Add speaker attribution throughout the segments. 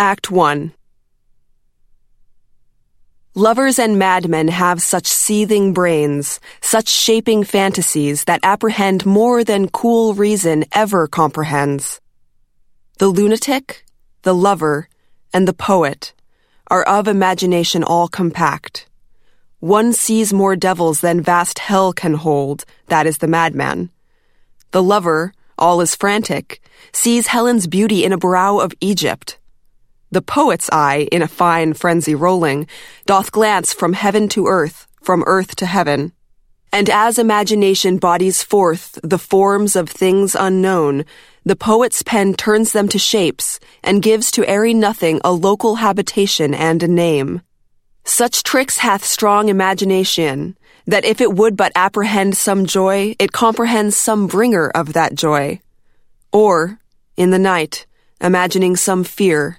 Speaker 1: Act 1 Lovers and madmen have such seething brains, such shaping fantasies that apprehend more than cool reason ever comprehends. The lunatic, the lover, and the poet are of imagination all compact. One sees more devils than vast hell can hold, that is the madman. The lover, all is frantic, sees Helen's beauty in a brow of Egypt. The poet's eye, in a fine frenzy rolling, doth glance from heaven to earth, from earth to heaven. And as imagination bodies forth the forms of things unknown, the poet's pen turns them to shapes and gives to airy nothing a local habitation and a name. Such tricks hath strong imagination, that if it would but apprehend some joy, it comprehends some bringer of that joy. Or, in the night, imagining some fear,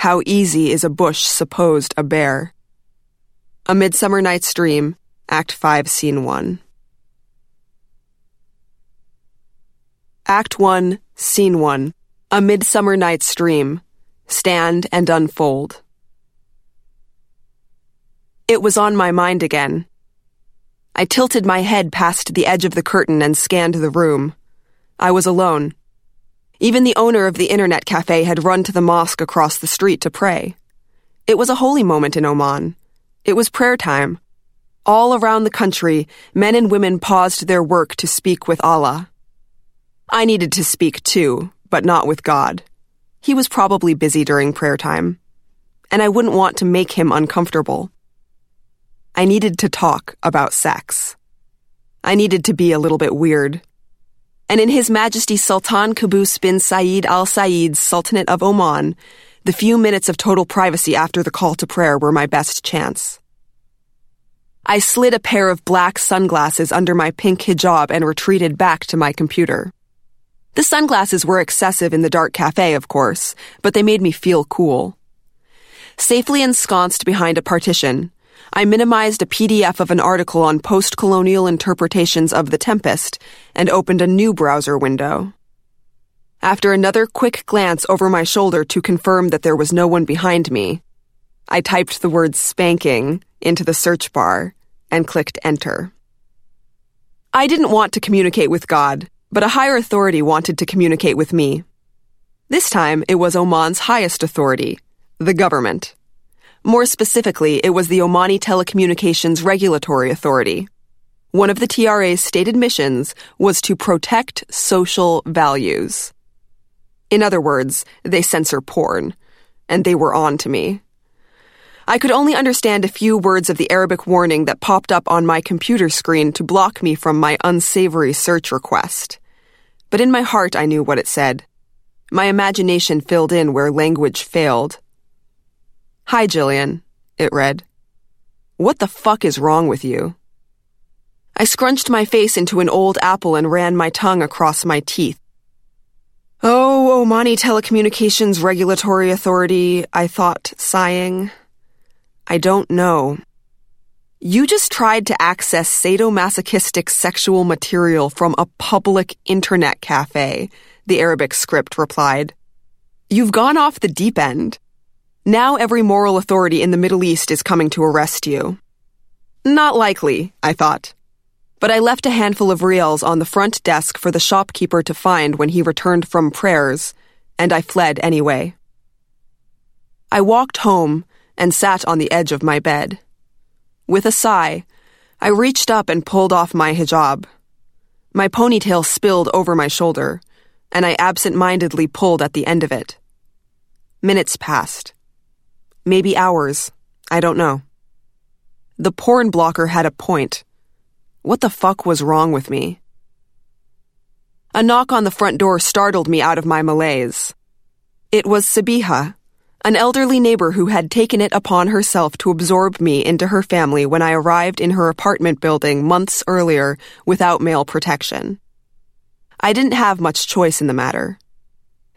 Speaker 1: how easy is a bush supposed a bear. A Midsummer Night's Dream, Act 5, Scene 1. Act 1, Scene 1. A Midsummer Night's Dream. Stand and unfold. It was on my mind again. I tilted my head past the edge of the curtain and scanned the room. I was alone. Even the owner of the internet cafe had run to the mosque across the street to pray. It was a holy moment in Oman. It was prayer time. All around the country, men and women paused their work to speak with Allah. I needed to speak too, but not with God. He was probably busy during prayer time, and I wouldn't want to make him uncomfortable. I needed to talk about sex. I needed to be a little bit weird. And in His Majesty Sultan Qaboos bin Saeed Al Saeed's Sultanate of Oman, the few minutes of total privacy after the call to prayer were my best chance. I slid a pair of black sunglasses under my pink hijab and retreated back to my computer. The sunglasses were excessive in the dark cafe, of course, but they made me feel cool. Safely ensconced behind a partition, I minimized a PDF of an article on post colonial interpretations of The Tempest and opened a new browser window. After another quick glance over my shoulder to confirm that there was no one behind me, I typed the word spanking into the search bar and clicked enter. I didn't want to communicate with God, but a higher authority wanted to communicate with me. This time, it was Oman's highest authority, the government. More specifically, it was the Omani Telecommunications Regulatory Authority. One of the TRA's stated missions was to protect social values. In other words, they censor porn, and they were on to me. I could only understand a few words of the Arabic warning that popped up on my computer screen to block me from my unsavory search request. But in my heart, I knew what it said. My imagination filled in where language failed. Hi, Jillian, it read. What the fuck is wrong with you? I scrunched my face into an old apple and ran my tongue across my teeth. Oh, Omani Telecommunications Regulatory Authority, I thought, sighing. I don't know. You just tried to access sadomasochistic sexual material from a public internet cafe, the Arabic script replied. You've gone off the deep end. Now every moral authority in the Middle East is coming to arrest you. Not likely, I thought. But I left a handful of rials on the front desk for the shopkeeper to find when he returned from prayers, and I fled anyway. I walked home and sat on the edge of my bed. With a sigh, I reached up and pulled off my hijab. My ponytail spilled over my shoulder, and I absent mindedly pulled at the end of it. Minutes passed. Maybe hours. I don't know. The porn blocker had a point. What the fuck was wrong with me? A knock on the front door startled me out of my malaise. It was Sabiha, an elderly neighbor who had taken it upon herself to absorb me into her family when I arrived in her apartment building months earlier without male protection. I didn't have much choice in the matter.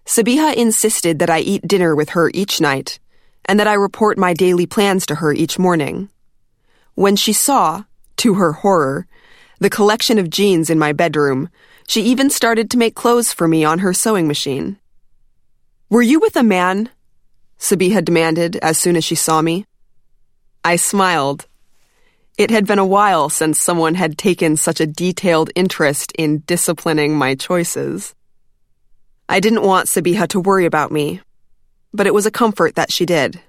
Speaker 1: Sabiha insisted that I eat dinner with her each night and that I report my daily plans to her each morning. When she saw, to her horror, the collection of jeans in my bedroom, she even started to make clothes for me on her sewing machine. Were you with a man? Sabiha demanded as soon as she saw me. I smiled. It had been a while since someone had taken such a detailed interest in disciplining my choices. I didn't want Sabiha to worry about me, but it was a comfort that she did.